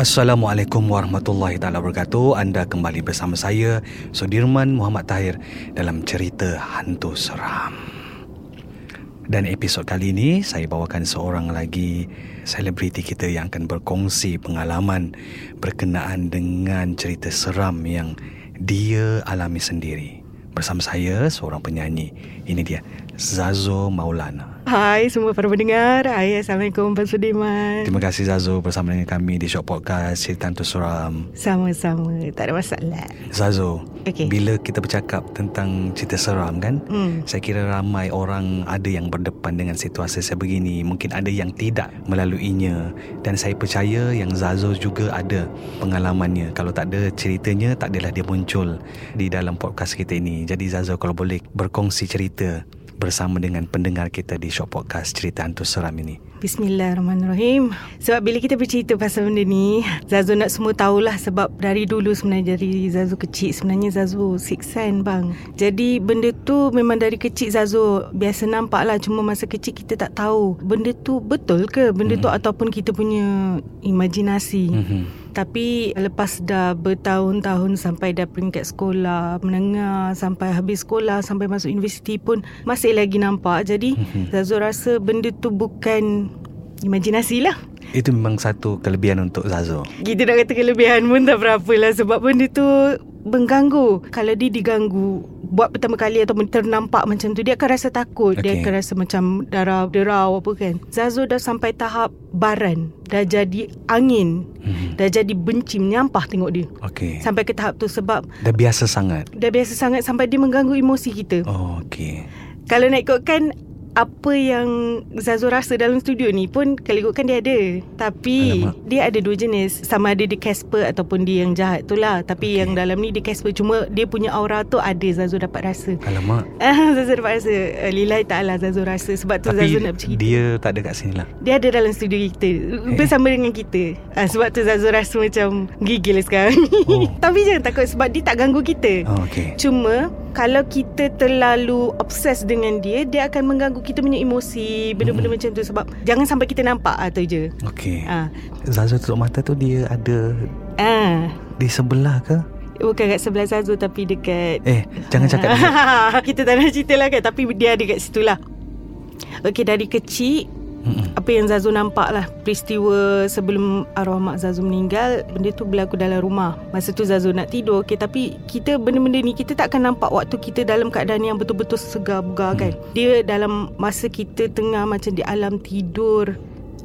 Assalamualaikum warahmatullahi taala wabarakatuh. Anda kembali bersama saya Sudirman Muhammad Tahir dalam cerita hantu seram. Dan episod kali ini saya bawakan seorang lagi selebriti kita yang akan berkongsi pengalaman berkenaan dengan cerita seram yang dia alami sendiri. Bersama saya seorang penyanyi. Ini dia Zazo Maulana. Hai semua para pendengar. Hai Assalamualaikum Pak Sudirman. Terima kasih Zazo bersama dengan kami di Shop Podcast Cerita Hantu Seram. Sama-sama. Tak ada masalah. Zazo, Okey. bila kita bercakap tentang cerita seram kan, Hmm. saya kira ramai orang ada yang berdepan dengan situasi sebegini. Mungkin ada yang tidak melaluinya. Dan saya percaya yang Zazo juga ada pengalamannya. Kalau tak ada ceritanya, tak adalah dia muncul di dalam podcast kita ini. Jadi Zazo kalau boleh berkongsi cerita bersama dengan pendengar kita di Shop Podcast Cerita Hantu Seram ini. Bismillahirrahmanirrahim. Sebab bila kita bercerita pasal benda ni, Zazu nak semua tahulah sebab dari dulu sebenarnya dari Zazu kecil sebenarnya Zazu siksan bang. Jadi benda tu memang dari kecil Zazu biasa nampak lah cuma masa kecil kita tak tahu benda tu betul ke benda tu ataupun kita punya imajinasi. Mhm. Tapi lepas dah bertahun-tahun sampai dah peringkat sekolah menengah sampai habis sekolah sampai masuk universiti pun masih lagi nampak. Jadi Mhm. Zazu rasa benda tu bukan imajinasi lah. Itu memang satu kelebihan untuk Zazo. Kita nak kata kelebihan pun tak berapa lah sebab benda tu mengganggu. Kalau dia diganggu buat pertama kali ataupun ternampak macam tu dia akan rasa takut. Okay. Dia akan rasa macam darah derau apa kan. Zazo dah sampai tahap baran. Dah jadi angin. Mhm. Dah jadi benci menyampah tengok dia. Okey. Sampai ke tahap tu sebab Dah biasa sangat. dah biasa sangat sampai dia mengganggu emosi kita. Oh, okey. Kalau nak ikutkan apa yang Zazo rasa dalam studio ni pun kalau ikutkan dia ada. Tapi Alamak. dia ada dua jenis. Sama ada dia Casper ataupun dia yang jahat tu lah. Tapi Okey. yang dalam ni dia Casper. Cuma dia punya aura tu ada Zazo dapat rasa. Alamak. Zazo dapat rasa. Uh, Lillahi ta'ala Zazo rasa. Sebab tu Tapi Zazo nak bercerita. dia tak ada kat sini lah. Dia ada dalam studio kita Bersama dengan kita ah, Sebab tu Zazo rasa macam Gigil sekarang Oh. Tapi jangan takut Sebab dia tak ganggu kita Oh, okey. Cuma Kalau kita terlalu Obses dengan dia Dia akan mengganggu kita punya emosi Benda-benda macam tu Sebab Jangan sampai kita nampak ah, tu je Okey. ah. Zazo tutup mata tu dia ada ah. di sebelah ke? Bukan kat sebelah Zazo Tapi dekat Eh, jangan cakap. Kita tak nak cerita lah kan Tapi dia ada kat situ lah Okey dari kecil Mm-mm. apa yang Zazu nampak lah peristiwa sebelum arwah mak Zazu meninggal benda tu berlaku dalam rumah. Masa tu Zazu nak tidur okay, tapi kita benda-benda ni kita tak akan nampak waktu kita dalam keadaan yang betul-betul segar bugar kan dia dalam masa kita tengah macam di alam tidur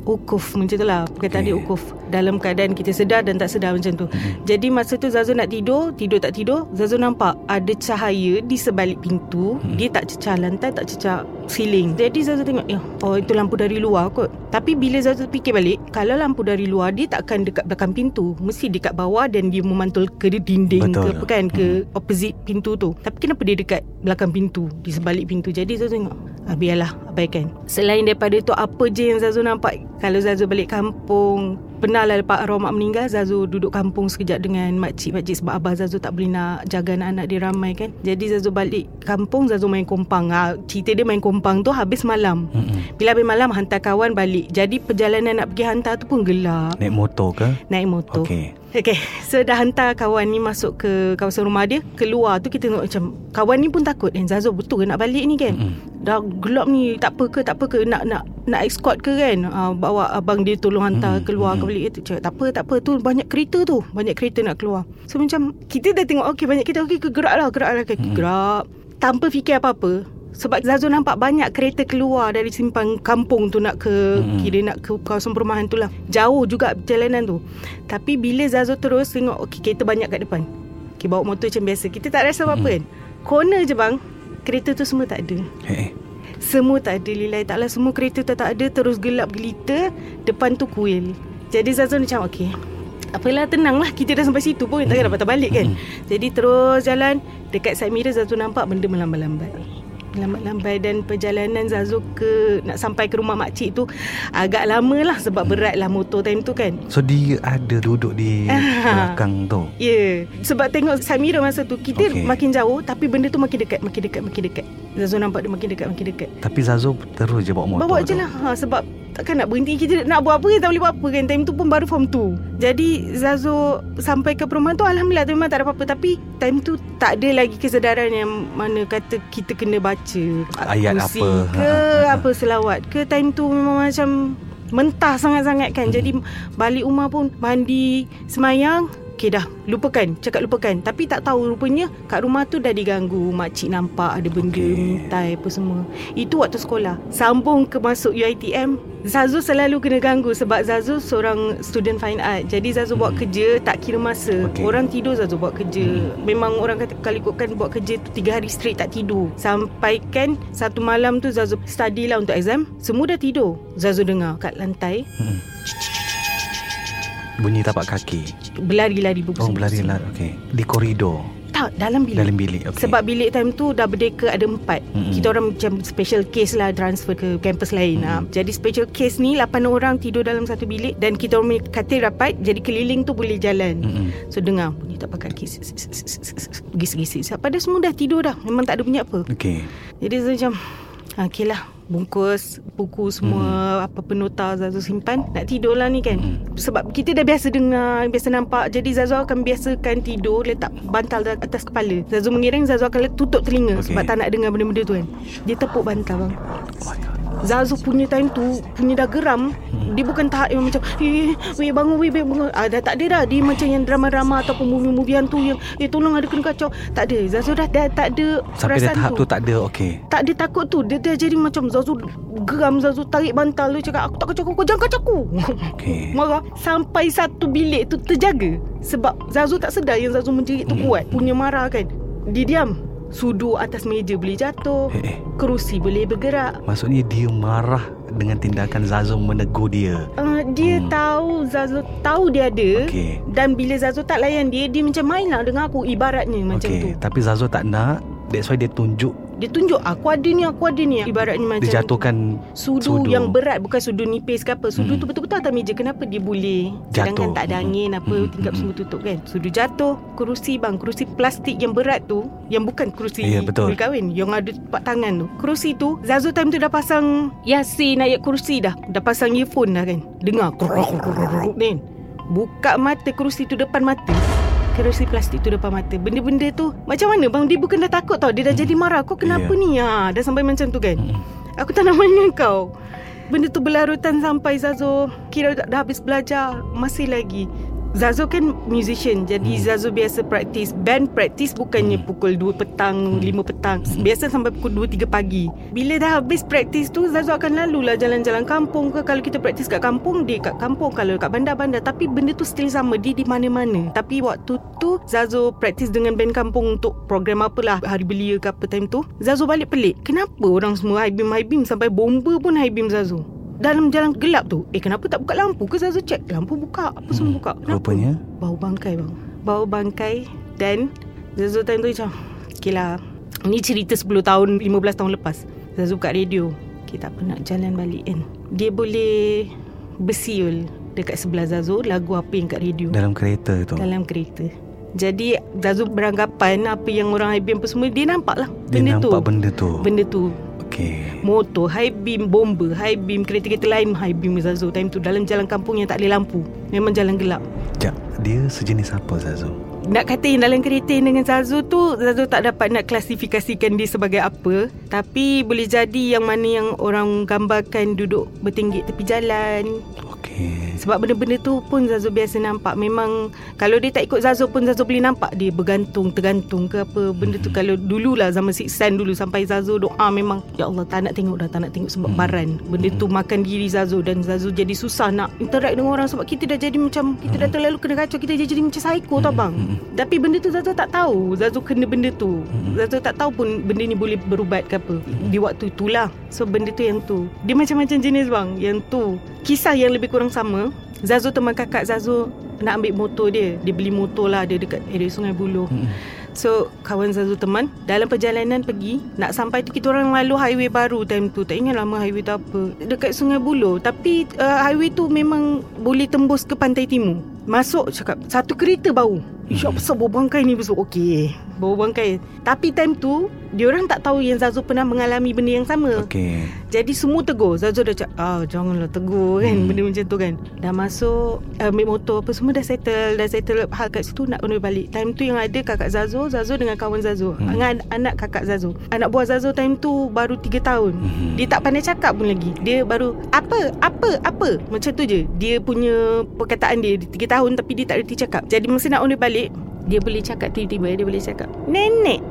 ukuf macam tu lah perkataan Okay. dia ukuf. Dalam keadaan kita sedar dan tak sedar macam tu. Mhm. jadi masa tu Zazu nak tidur Tidur tak tidur Zazu nampak Ada cahaya Di sebalik pintu. Hmm. Dia tak cecah lantai Tak cecah ceiling Jadi Zazu tengok ya, Oh itu lampu dari luar kot. Tapi bila Zazu fikir balik Kalau lampu dari luar Dia takkan dekat belakang pintu. Mesti dekat bawah Dan dia memantul ke dinding Betul. Ke apa kan Ke opposite pintu tu. Tapi kenapa dia dekat belakang pintu Di sebalik pintu? Jadi Zazu tengok ah, Biarlah abaikan. Selain daripada tu Apa je yang Zazu nampak? Kalau Zazu balik kampung Pernah lah lepas arwah mak meninggal Zazu duduk kampung sekejap dengan makcik-makcik Sebab abah Zazu tak boleh nak jaga anak-anak dia ramai kan? Jadi Zazu balik kampung Zazu main kompang. Ha, Cerita dia main kompang tu habis malam. Mm-mm. Bila habis malam hantar kawan balik. Jadi perjalanan nak pergi hantar tu pun gelap. Naik motor ke? Naik motor. Okey. Okay So dah hantar kawan ni Masuk ke kawasan rumah dia Keluar tu kita tengok macam Kawan ni pun takut Eh Zazo betul ke nak balik ni kan Mm-mm. Dah gelap ni Tak apa ke tak apa ke Nak nak nak escort ke kan uh, Bawa abang dia tolong hantar Mm-mm. Keluar ke Mm-mm. balik tu Cakap tak apa tak apa tu Banyak kereta tu Banyak kereta nak keluar So macam Kita dah tengok Okay banyak kereta Okay gerak lah gerak lah Mm-mm. Gerak Tanpa fikir apa-apa sebab Zazo nampak banyak kereta keluar dari simpang kampung tu nak ke Mm-mm. kira nak ke kawasan perumahan tu lah. Jauh juga perjalanan tu. Tapi bila Zazo terus tengok okey kereta banyak kat depan. Okay, bawa motor macam biasa. Kita tak rasa apa-apa kan. Corner je bang. Kereta tu semua tak ada. Eh. Semua tak ada Lilai taklah Semua kereta tu tak ada Terus gelap gelita Depan tu kuil Jadi Zazo macam okey Apalah tenang lah Kita dah sampai situ pun Takkan dapat balik kan Jadi terus jalan Dekat side mirror Zazo nampak benda melambai-lambai Lambat-lambat dan perjalanan Zazo ke nak sampai ke rumah makcik tu agak lama lah sebab berat lah motor time tu kan. So dia ada duduk di belakang tu. Ya, yeah. sebab tengok mirror masa tu kita okay. makin jauh tapi benda tu makin dekat, makin dekat, makin dekat. Zazo nampak dia makin dekat, makin dekat. Tapi Zazo terus je bawa motor Bawa je lah ha, Sebab takkan nak berhenti. Kita nak buat apa kita tak boleh buat apa kan. Time tu pun baru form 2 Jadi Zazo Sampai ke perumahan tu Alhamdulillah tu memang tak ada apa-apa. Tapi time tu Tak ada lagi kesedaran yang Mana kata kita kena baca. Ayat apa. Ke Ha, ha, ha. apa selawat Ke. Time tu memang macam Mentah sangat-sangat kan. Hmm. Jadi balik rumah pun Mandi Semayang Okay dah Lupakan Cakap lupakan Tapi tak tahu rupanya Kat rumah tu dah diganggu Makcik nampak ada benda Okey. okay. Mintai apa semua Itu waktu sekolah Sambung ke masuk UITM Zazu selalu kena ganggu Sebab Zazu seorang student fine art Jadi Zazu buat Hmm. kerja Tak kira masa Okey. Orang tidur Zazu buat kerja Hmm. Memang orang kata Kalau ikutkan buat kerja tu Tiga hari straight tak tidur Sampaikan Satu malam tu Zazu study lah untuk exam Semua dah tidur Zazu dengar kat lantai Hmm. Bunyi tapak kaki. Berlari-lari Oh, berpusing berlari-lari. Okey. Di koridor. Tak dalam bilik Dalam bilik. Okey. Sebab bilik time tu dah berdeka ada empat. Mm-hmm. Kita orang macam special case lah transfer ke kampus lain. Mm-hmm. Jadi special case ni 8 orang tidur dalam satu bilik dan kita orang katil rapat jadi keliling tu boleh jalan. Mm. Mm-mm. So dengar bunyi tak pakai kis. Gis-gis. Pada semua dah tidur dah. Memang tak ada bunyi apa. Okey. Jadi macam ah, Okay lah Bungkus Buku semua hmm. Apa penota Zazu simpan Nak tidur lah ni kan Hmm. Sebab kita dah biasa dengar Biasa nampak Jadi Zazu akan biasakan tidur Letak bantal atas kepala Zazu mengiring Zazu akan tutup telinga Okey. okay. Sebab tak nak dengar benda-benda tu kan Dia tepuk bantal bang Oh. Zazu punya time tu Punya dah geram. Dia bukan tahap yang macam Eh weh bangun weh bangun. Ah, Dah tak ada dah. Dia macam yang drama-drama Ataupun movie-movie hantu Yang eh tolong ada kena kacau. Tak ada. Zazu dah, dah tak ada Sampai dah tahap tu. tak ada. Okey. tak ada takut tu. Dia dah jadi macam Zazu geram Zazu tarik bantal. Dia cakap aku tak kacau kau jangan kacau aku. Okey. Marah. Sampai satu bilik tu terjaga. Sebab Zazu tak sedar Yang Zazu menjerit tu Hmm. kuat. Punya marah kan. Dia diam Sudu atas meja boleh jatuh Eh, eh. Kerusi boleh bergerak Maksudnya dia marah dengan tindakan Zazo menegur dia. uh, Dia Hmm. tahu Zazu tahu dia ada Okey. Dan bila Zazu tak layan dia Dia macam main lah dengan aku Ibaratnya macam tu Okey. Tapi Zazo tak nak. That's why dia tunjuk Dia tunjuk Aku ada ni Aku ada ni Ibaratnya macam dia jatuhkan Sudu, Sudu. yang berat Bukan sudu nipis ke apa Sudu Hmm. tu betul-betul atas meja Kenapa dia boleh Jatuh. Sedangkan tak ada Hmm. angin Apa Hmm. tingkap Hmm. semua tutup kan Sudu jatuh Kerusi bang Kerusi plastik yang berat tu Yang bukan kerusi Ya, betul. kulit kahwin Yang ada tempat tangan tu Kerusi tu Zazu time tu dah pasang Yasin ayat kerusi dah Dah pasang earphone dah kan Dengar krok, krok, krok, krok, ni Buka mata kerusi tu depan mata Kerusi plastik tu depan mata. Benda-benda tu Macam mana bang? Dia bukan dah takut tau. Dia dah jadi marah. Kau kenapa Ya. ni? Ha, Dah sampai macam tu kan? Mm-mm. Aku tak nak main dengan kau. Benda tu berlarutan sampai Zazo. Kira dah, dah habis belajar. Masih lagi Zazo kan musician Jadi Hmm. Zazo biasa praktis Band praktis bukannya Hmm. pukul 2 petang 5 petang. Biasa sampai pukul 2-3 pagi. Bila dah habis praktis tu Zazo akan lalu lah jalan-jalan kampung ke. Kalau kita praktis kat kampung Dia kat kampung. Kalau kat bandar-bandar Tapi benda tu still sama Dia di mana-mana. Tapi waktu tu Zazo praktis dengan band kampung Untuk program apalah Hari belia ke apa time tu. Zazo balik pelik. Kenapa orang semua high beam high beam? Sampai bomba pun high beam Zazo dalam jalan gelap tu Eh kenapa tak buka lampu? Ke Zazo check? Lampu buka Apa semua buka? Kenapa? Rupanya? Bau bangkai bang. Bau bangkai. Dan Zazu time tu macam Okay lah Ni cerita 10 tahun 15 tahun lepas. Zazu buka radio. Kita tak nak jalan balik kan. Dia boleh Bersiul Dekat sebelah Zazu Lagu apa yang kat radio. Dalam kereta tu. Dalam kereta. Jadi Zazu beranggapan Apa yang orang IBM apa semua Dia nampak lah Dia Benda tu. nampak benda tu. Benda tu Okey. Motor, high beam, bomba, high beam, kereta-kereta lain high beam Zazu time tu dalam jalan kampung yang tak ada lampu. Memang jalan gelap. Ja, Dia sejenis apa Zazu? Nak kata yang dalam kereta dengan Zazu tu Zazu tak dapat nak klasifikasikan dia sebagai apa Tapi boleh jadi yang mana yang orang gambarkan duduk bertinggik tepi jalan Sebab benda-benda tu pun Zazu biasa nampak. Memang kalau dia tak ikut Zazu pun Zazu boleh nampak. Dia bergantung, tergantung ke apa. Benda tu kalau dululah zaman Six Sen dulu Sampai Zazu doa memang Ya Allah tak nak tengok dah, tak nak tengok sebab baran. Benda tu makan diri Zazu Dan Zazu jadi susah nak interact dengan orang Sebab kita dah jadi macam Kita dah terlalu kena kacau Kita jadi macam psycho tau bang. Tapi benda tu Zazu tak tahu. Zazu kena benda tu. Zazu tak tahu pun Benda ni boleh berubat ke apa Di waktu itulah. So benda tu yang tu. Dia macam-macam jenis bang. Yang tu. Kisah yang lebih kurang sama. Zazu teman kakak Zazu Nak ambil motor dia. Dia beli motor lah Dia dekat area Sungai Buloh. So kawan Zazu teman Dalam perjalanan pergi Nak sampai tu Kita orang lalu highway baru time tu. Tak ingat lama highway tu apa. Dekat Sungai Buloh. Tapi uh, highway tu memang Boleh tembus ke pantai timur. Masuk cakap Satu kereta bau Ish sebab bau bangkai ni besok Okey. Bau bangkai. Tapi time tu Diorang tak tahu yang Zazu pernah mengalami benda yang sama. Okey. jadi semua tegur. Zazu dah cakap Ah janganlah tegur kan hmm. Benda macam tu kan. Dah masuk uh, Ambil motor apa semua dah settle Dah settle hal kat situ Nak kena balik. Time tu yang ada kakak Zazu Zazu dengan kawan Zazu. Hmm. Dengan anak kakak Zazu. Anak buah Zazu time tu Baru 3 tahun. Hmm. Dia tak pandai cakap pun lagi. Dia baru Apa Apa Apa? Macam tu je. Dia punya Perkataan dia 3 tahun Tapi dia tak reti cakap. Jadi masa nak on dia balik Dia boleh cakap tiba-tiba Dia boleh cakap Nenek.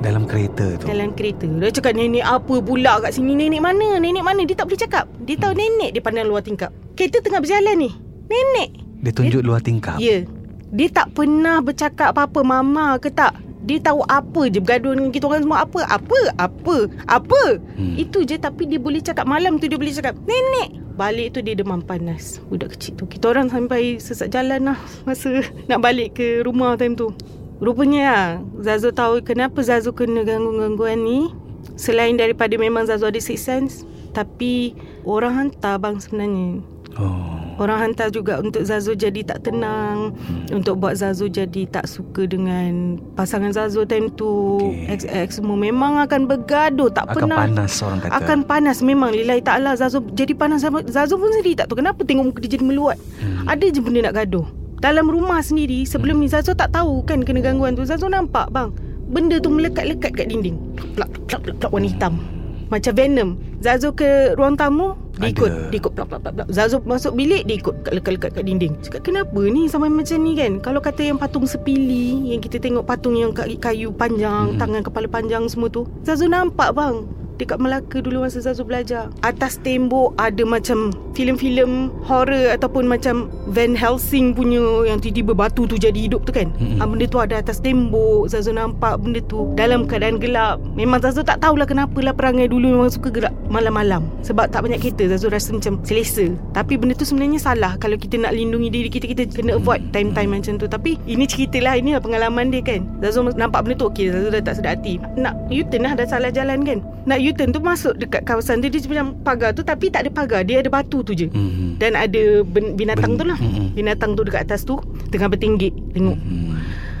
Dalam kereta tu. dalam kereta. Dia cakap nenek apa pula kat sini? Nenek mana? Nenek mana? Dia tak boleh cakap. Dia tahu nenek Dia pandang luar tingkap. Kereta tengah berjalan ni. Nenek. Dia tunjuk luar tingkap. Ya. Dia tak pernah bercakap apa-apa Mama ke tak. Dia tahu apa je Bergaduh dengan kita orang semua. Apa? Apa? Apa? Apa? Hmm. Itu je Tapi dia boleh cakap. Malam tu dia boleh cakap Nenek Balik tu dia demam panas. Budak kecil tu. Kita orang sampai sesak jalan lah Masa nak balik ke rumah time tu. Rupanya lah Zazu tahu kenapa Zazu kena gangguan-gangguan ni. Selain daripada memang Zazu ada six sense Tapi Orang hantar bang sebenarnya. Oh. Orang hantar juga untuk Zazu jadi tak tenang hmm. Untuk buat Zazu jadi tak suka dengan pasangan Zazu time tu. Okey. Ex-ex semua memang akan bergaduh Tak Akan pernah. panas orang kata. Akan panas memang. Lillahi ta'ala Zazu jadi panas Zazu pun sendiri tak tahu Kenapa tengok muka dia jadi meluat. Hmm. Ada je benda nak gaduh. Dalam rumah sendiri Sebelum ni Zazu tak tahu kan Kena gangguan tu. Zazu nampak bang Benda tu melekat-lekat kat dinding. Plak plak plak plak warna hitam Macam Venom. Zazu ke ruang tamu Dia Ada. ikut. Dia ikut plak plak plak plak Zazu masuk bilik Dia ikut kat- lekat-lekat kat dinding. Cakap kenapa ni Sampai macam ni kan? Kalau kata yang patung sepili Yang kita tengok patung yang ka- kayu panjang Tangan kepala panjang semua tu Zazu nampak bang Dekat Melaka dulu masa Zazu belajar. Atas tembok ada macam filem-filem horror Ataupun macam Van Helsing punya Yang tiba-tiba batu tu jadi hidup tu kan? Mm-mm. mm Benda tu ada atas tembok Zazu nampak benda tu. Dalam keadaan gelap. Memang Zazu tak tahulah kenapa lah perangai dulu Memang suka gerak malam-malam. Sebab tak banyak kereta Zazu rasa macam selesa. Tapi benda tu sebenarnya salah Kalau kita nak lindungi diri kita Kita kena avoid time-time macam tu. Tapi ini cerita lah Ini lah pengalaman dia kan. Zazu nampak benda tu Okay Zazu dah tak sedar hati. Nak U-turn lah Dah salah jalan kan? Nak U-turn tu masuk dekat kawasan tu Dia macam pagar tu Tapi tak ada pagar Dia ada batu tu je. Hmm. Dan ada ben- binatang Ben- tu lah. Mm-mm. Binatang tu dekat atas tu Tengah bertinggik Tengok. Hmm.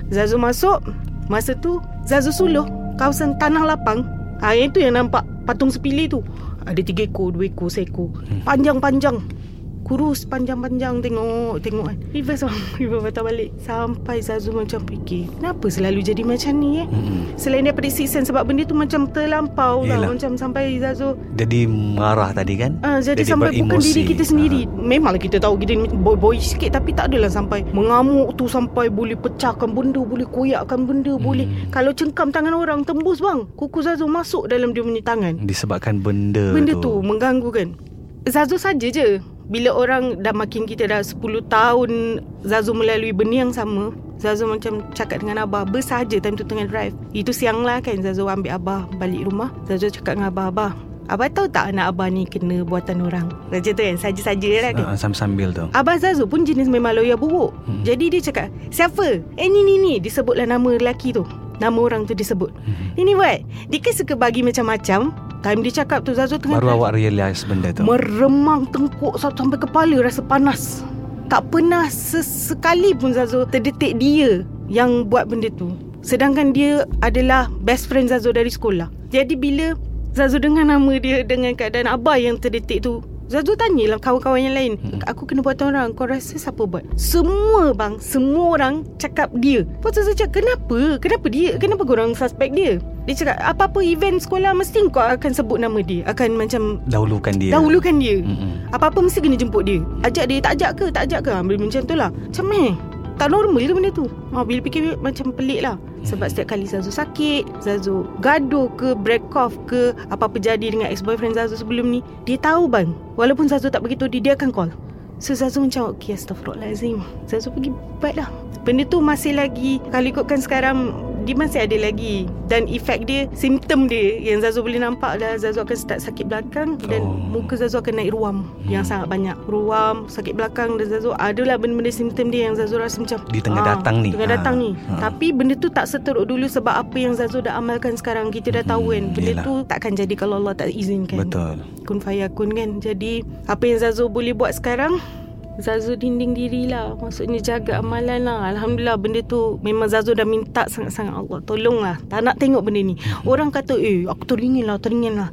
Zazu masuk Masa tu Zazu suluh Kawasan tanah lapang. Ha, Yang tu yang nampak Patung sepili tu. Ada tiga ekor Dua ekor Seekor. Panjang-panjang Kurus panjang-panjang Tengok Tengok kan Reverse bang Reverse patah balik Sampai Zazu macam fikir Kenapa selalu jadi macam ni eh Hmm. Selain daripada six sense Sebab benda tu macam terlampau lah Yelah. Macam sampai Zazu Jadi marah tadi kan? Ah, jadi, Jadi sampai bukan beremosi. diri kita sendiri. Ah. Memanglah kita tahu kita boy-boy sikit tapi tak adalah sampai mengamuk tu sampai boleh pecahkan benda, boleh koyakkan benda, hmm. boleh kalau cengkam tangan orang tembus bang. Kuku Zazu masuk dalam dia punya tangan. Disebabkan benda, Benda tu mengganggu kan. Zazu saja je. Bila orang dah makin kita dah 10 tahun Zazu melalui benda yang sama Zazu macam cakap dengan Abah Bersahaja time tu tengah drive. Itu siang lah kan Zazu ambil Abah balik rumah. Zazu cakap dengan Abah Abah Abah tahu tak anak Abah ni kena buatan orang? Macam tu kan Saja-saja lah kan. Ah, sambil-sambil tu. Abah Zazu pun jenis memang lawyer buruk. Hmm. Jadi dia cakap Siapa? Eh ni ni ni. Disebutlah nama lelaki tu Nama orang tu disebut Hmm. Ini buat Dia kan suka bagi macam-macam Time dia cakap tu Zazu tengah Baru awak realise benda tu. Meremang tengkuk satu sampai kepala rasa panas. Tak pernah sesekali pun Zazo terdetik dia yang buat benda tu. Sedangkan dia adalah best friend Zazo dari sekolah. Jadi bila Zazo dengar nama dia dengan keadaan Abah yang terdetik tu, Zazu tanyalah kawan-kawan yang lain. Mm-mm. Aku kena buat orang Kau rasa siapa buat? Semua bang. Semua orang cakap dia. Lepas tu saya cakap Kenapa? Kenapa dia? Kenapa korang suspect dia? Dia cakap Apa-apa event sekolah Mesti kau akan sebut nama dia. Akan macam Dahulukan dia. Dahulukan dia. Mm-mm. Apa-apa mesti kena jemput dia. Ajak dia Tak ajak ke? Tak ajak ke? Ambil macam tu lah. Macam eh tak normal ke benda tu? Ha, Bila fikir macam pelik lah. Sebab setiap kali Zazu sakit Zazu gaduh ke Break off ke Apa-apa jadi dengan ex-boyfriend Zazu sebelum ni Dia tahu bang. Walaupun Zazu tak beritahu dia Dia akan call. So Zazu macam Okay astagfirullahalazim Zazu pergi buat lah. Benda tu masih lagi Kalau ikutkan sekarang Dia masih ada lagi Dan efek dia Simptom dia Yang Zazu boleh nampak dah Zazu akan start sakit belakang Dan Oh. muka Zazu akan naik ruam Yang sangat banyak Ruam Sakit belakang Dan Zazu Adalah benda-benda simptom dia Yang Zazu rasa macam Dia tengah ah, datang ni. Tengah Ah. datang ni Ah. Tapi benda tu tak seteruk dulu Sebab apa yang Zazu dah amalkan sekarang Kita dah tahu kan Hmm, Benda yelah. tu takkan jadi Kalau Allah tak izinkan Betul kun fayakun kan Jadi apa yang Zazu boleh buat sekarang Zazu dinding diri lah. Maksudnya jaga amalan lah. Alhamdulillah benda tu Memang Zazu dah minta sangat-sangat Allah. Tolonglah. Tak nak tengok benda ni. Orang kata Eh aku teringin lah Teringin lah.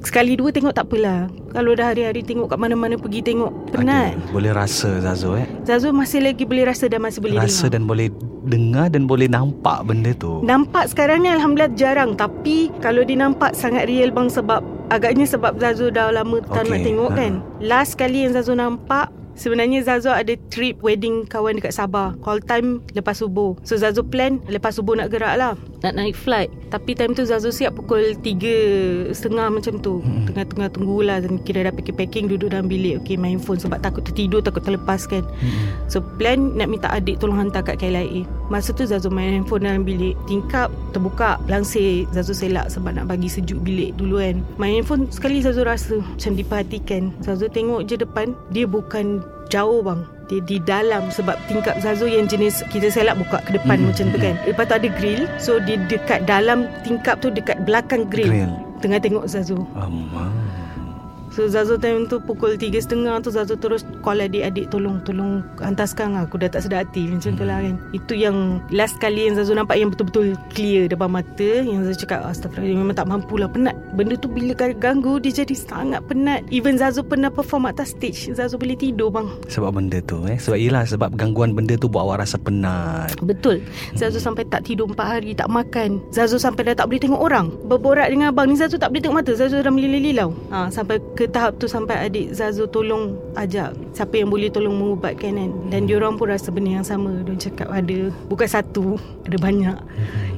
Sekali dua tengok tak apalah. Kalau dah hari-hari tengok kat mana-mana pergi tengok. Penat. Ada. Boleh rasa Zazo eh? Zazu masih lagi boleh rasa Dan masih boleh Rasa dengar. dan boleh dengar Dan boleh nampak benda tu. Nampak sekarang ni Alhamdulillah jarang. Tapi Kalau dia nampak Sangat real bang Sebab Agaknya sebab Zazu dah lama Tak Okey, nak tengok ha. kan. Last kali yang Zazu nampak Sebenarnya Zazu ada trip wedding kawan dekat Sabah. Call time lepas subuh. So Zazu plan lepas subuh nak gerak lah. Nak naik flight. Tapi time tu Zazu siap pukul 3 Setengah macam tu. Hmm. Tengah-tengah tunggulah kira dah packing-packing Duduk dalam bilik. Okay main phone Sebab takut tertidur Takut terlepas kan. Mm-mm. So plan nak minta adik tolong hantar kat KLIA Masa tu Zazu main handphone dalam bilik. Tingkap terbuka Langsir. Zazu selak sebab nak bagi sejuk bilik dulu kan. Main handphone sekali Zazu rasa Macam diperhatikan. Zazu tengok je depan Dia bukan jauh bang dia di dalam sebab tingkap Zazu yang jenis kita selak buka ke depan Mm, macam tu mm, kan. Lepas tu ada grill. So dia dekat dalam tingkap tu dekat belakang grill. Grill. Tengah tengok Zazu. Amat. So Zazu time tu pukul 3.30 tu Zazu terus call adik-adik tolong tolong hantar sekarang aku. Dah tak sedar hati macam tu lah kan. Itu yang last kali yang Zazu nampak yang betul-betul clear depan mata yang Zazu cakap astagfirullah memang tak mampu lah penat. Benda tu bila ganggu dia jadi sangat penat. Even Zazu pernah perform atas stage Zazu boleh tidur bang. Sebab benda tu eh. Sebab yelah Sebab gangguan benda tu Buat awak rasa penat. Betul. Zazu sampai tak tidur 4 hari Tak makan. Zazu sampai dah tak boleh tengok orang. Berborak dengan abang ni Zazu tak boleh tengok mata. Zazu dah melilau-lilau ha, Sampai ke tahap tu Sampai adik Zazu tolong Ajak Siapa yang boleh tolong mengubatkan kan. Dan diorang pun rasa benda yang sama. Diorang cakap ada Bukan satu Ada banyak.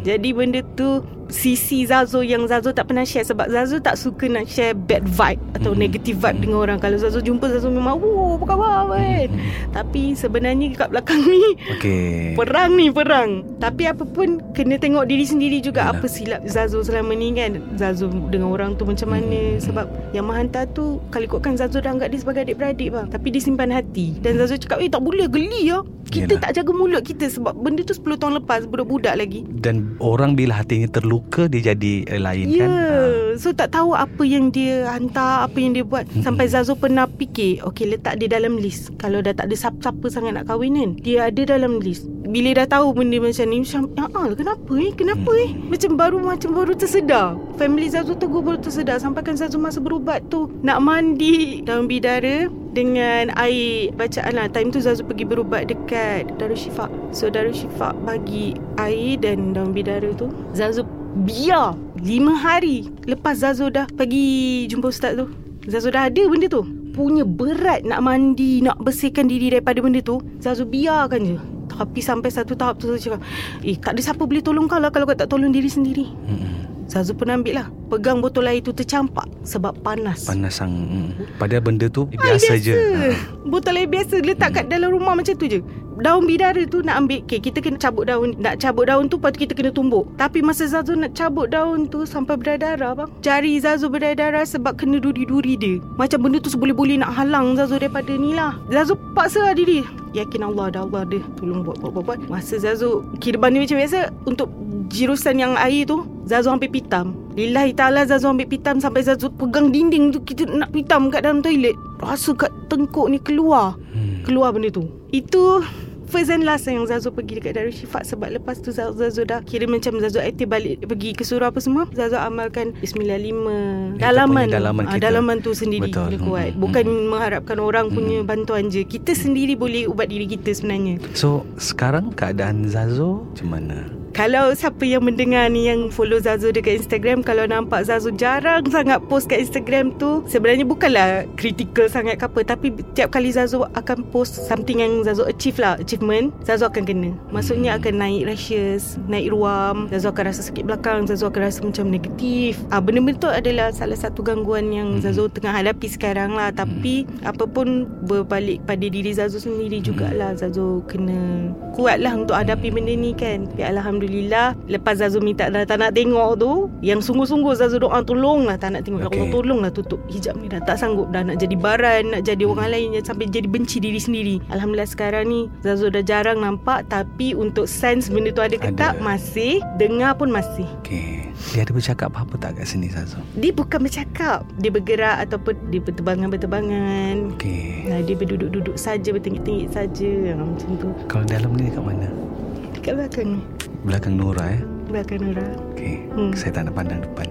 Jadi benda tu Sisi Zazu yang Zazu tak pernah share Sebab Zazu tak suka nak share bad vibe Atau Mhm. negative vibe dengan orang. Kalau Zazu jumpa Zazu memang Wow apa khabar kan Tapi sebenarnya kat belakang ni Okay Perang ni perang. Tapi apa pun Kena tengok diri sendiri juga Yalah. Apa silap Zazu selama ni kan? Zazu dengan orang tu macam mana? Hmm. Sebab yang menghantar tu Kalau ikutkan Zazu dah anggap dia sebagai adik-beradik bang. Tapi dia simpan hati. Dan Zazu cakap Eh tak boleh geli lah Kita Yalah. tak jaga mulut kita Sebab benda tu 10 tahun lepas Budak-budak lagi. Dan orang bila hatinya terluka Dia jadi eh, lain Ya kan? Yeah. So tak tahu apa yang dia hantar Apa yang dia buat. Mm-mm. Sampai Zazu pernah fikir Okay letak dia dalam list. Kalau dah tak ada siapa-siapa sangat nak kahwin kan Dia ada dalam list. Bila dah tahu benda macam ni Macam Ya Allah kenapa eh? Kenapa eh? Macam baru macam baru tersedar Family Zazu tegur baru tersedar Sampai kan Zazu masa berubat tu Nak mandi dalam bidara dengan air bacaan lah. Time tu Zazu pergi berubat dekat Darushifa So Darushifa bagi air dan daun bidara tu. Zazu biar Lima hari Lepas Zazu dah pergi jumpa ustaz tu. Zazu dah ada benda tu. Punya berat nak mandi Nak bersihkan diri daripada benda tu Zazu biarkan je. Tapi sampai satu tahap tu Zazu cakap Eh tak ada siapa boleh tolong kau lah Kalau kau tak tolong diri sendiri. Mm-mm. Zazu pernah ambil lah. Pegang botol air tu tercampak Sebab panas. Panas sang mm. Padahal benda tu Air biasa, je. Ha. Botol air biasa Letak kat dalam rumah macam tu je. Daun bidara tu nak ambil okay, Kita kena cabut daun Nak cabut daun tu Lepas tu kita kena tumbuk. Tapi masa Zazu nak cabut daun tu Sampai berdarah bang Jari Zazu berdarah Sebab kena duri-duri dia. Macam benda tu seboleh-boleh nak halang Zazu daripada ni lah. Zazu paksa lah diri. Yakin Allah ada Allah ada Tolong buat buat buat, buat. Masa Zazu Kira banding macam biasa Untuk jirusan yang air tu Zazu ambil pitam Lillahi ta'ala Zazu ambil pitam Sampai Zazu pegang dinding tu Kita nak pitam kat dalam toilet Rasa kat tengkuk ni keluar Hmm. Keluar benda tu Itu first and last yang Zazo pergi dekat Darul Shifa sebab lepas tu Zazo, Zazo dah kira macam Zazo aktif balik pergi ke surau apa semua Zazo amalkan Bismillah lima dalaman punya dalaman Ah, kita. dalaman tu sendiri Betul. Betul. kuat Hmm. bukan mengharapkan orang punya Hmm. bantuan je kita sendiri boleh ubat diri kita sebenarnya So sekarang keadaan Zazo macam mana? Kalau siapa yang mendengar ni yang follow Zazo dekat Instagram kalau nampak Zazo jarang sangat post kat Instagram tu sebenarnya bukanlah critical sangat ke apa tapi tiap kali Zazo akan post something yang Zazo achieve lah achievement Zazo akan kena. Maksudnya akan naik rashes naik ruam Zazo akan rasa sakit belakang Zazo akan rasa macam negatif. Ah, benda-benda tu adalah salah satu gangguan yang Mhm. Zazo tengah hadapi sekarang lah. Tapi apa pun berbalik pada diri Zazo sendiri jugalah Zazo kena kuat lah untuk hadapi benda ni kan. Tapi Alhamdulillah lepas Zazo minta dah tak nak tengok tu yang sungguh-sungguh Zazo doa tolong lah tak nak tengok okay. Okay. Allah tolong lah tutup hijab ni dah tak sanggup dah nak jadi baran nak jadi orang lain sampai jadi benci diri sendiri Alhamdulillah sekarang ni Zazo dah jarang nampak tapi untuk sense benda tu ada ke Ada. tak masih dengar pun masih Okay. Dia ada bercakap apa-apa tak kat sini Zazo? dia bukan bercakap dia bergerak ataupun dia berterbangan-berterbangan Okay. Nah, dia berduduk-duduk saja bertinggi-tinggi saja macam tu Kalau dalam ni dekat mana? Dekat belakang ni Belakang Nora eh? belakang Nora Okay. Hmm. Saya tak nak pandang depan.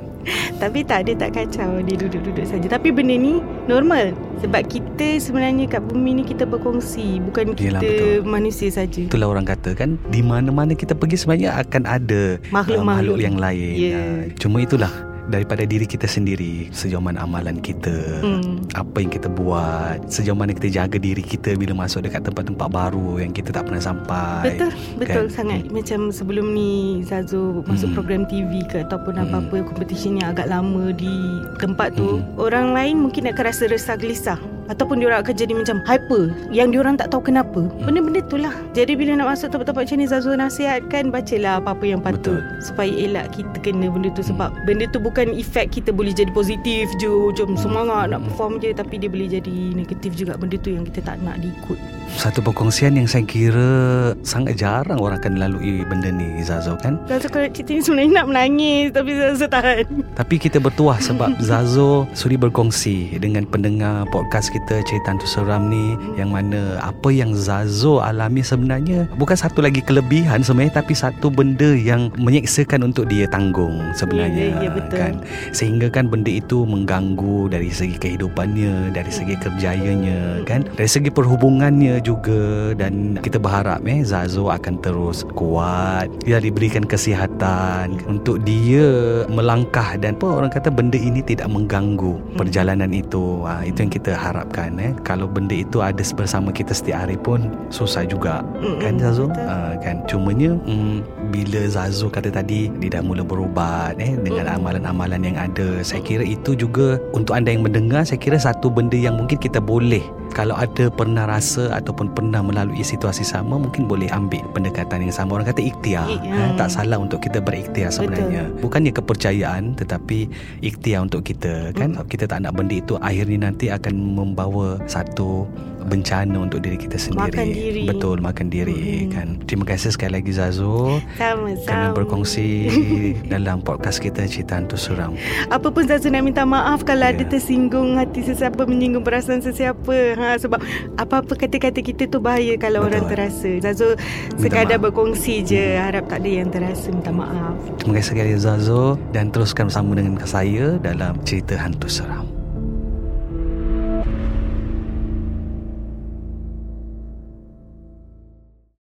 tapi tak dia tak kacau dia duduk-duduk saja tapi benda ni normal sebab kita sebenarnya kat bumi ni kita berkongsi bukan kita Yelah, betul. manusia saja Itulah orang kata kan di mana-mana kita pergi sebenarnya akan ada Makhluk-makhluk. uh, makhluk yang lain. Ya. Uh, cuma itulah daripada diri kita sendiri sejauh mana amalan kita Hmm. apa yang kita buat sejauh mana kita jaga diri kita bila masuk dekat tempat-tempat baru yang kita tak pernah sampai Betul, betul kan? sangat. Macam sebelum ni Zazo masuk Hmm. program TV ke ataupun Hmm. apa-apa competition yang agak lama di tempat tu, Hmm. orang lain mungkin akan rasa resah gelisah ataupun diorang akan jadi macam hyper yang diorang tak tahu kenapa. Hmm. Benda-benda tu lah. Jadi bila nak masuk tempat-tempat macam ni Zazo nasihatkan bacalah apa-apa yang patut Betul. supaya elak kita kena benda tu sebab benda tu bukan efek kita boleh jadi positif je macam semangat nak perform je tapi dia boleh jadi negatif juga benda tu yang kita tak nak diikut. satu perkongsian yang saya kira sangat jarang orang akan lalui benda ni Zazo kan Zazo kalau cerita ni sebenarnya nak menangis tapi Zazo tahan. Tapi kita bertuah sebab Zazo sudi berkongsi dengan pendengar podcast kita Cerita Hantu Seram ni yang mana apa yang Zazo alami sebenarnya bukan satu lagi kelebihan sebenarnya tapi satu benda yang menyeksakan untuk dia tanggung sebenarnya Ya, ya, ya, betul. kan? Sehingga kan benda itu mengganggu dari segi kehidupannya dari segi kerjayanya kan? Dari segi perhubungannya juga. Dan kita berharap eh Zazo akan terus kuat. Dia diberikan kesihatan untuk dia melangkah dan apa orang kata benda ini tidak mengganggu perjalanan itu. Ha, itu yang kita harapkan eh kalau benda itu ada bersama kita setiap hari pun susah juga Mm-mm, kan betul. ha, kan cumanya mm, bila Zazo kata tadi dia dah mula berubat eh dengan Mm. amalan-amalan yang ada saya kira itu juga untuk anda yang mendengar saya kira satu benda yang mungkin kita boleh kalau ada pernah rasa ataupun pernah melalui situasi sama mungkin boleh ambil pendekatan yang sama orang kata ikhtiar Ik- eh, hmm. tak salah untuk kita berikhtiar sebenarnya bukannya kepercayaan tetapi ikhtiar untuk kita kan kita tak nak benda itu akhirnya nanti akan membawa satu bencana untuk diri kita sendiri Makan diri. betul makan diri Mm-mm. kan terima kasih sekali lagi Zazo kerana berkongsi dalam podcast kita Cerita Hantu Suram Apa pun Zazu nak minta maaf kalau Ya. ada tersinggung hati sesiapa, menyinggung perasaan sesiapa. Ha, sebab apa-apa kata-kata kita tu bahaya kalau Betul. orang terasa. Zazu sekadar maaf. berkongsi je. Harap tak ada yang terasa. Minta maaf. Terima kasih sekali Zazo dan teruskan bersama dengan saya dalam Cerita Hantu Seram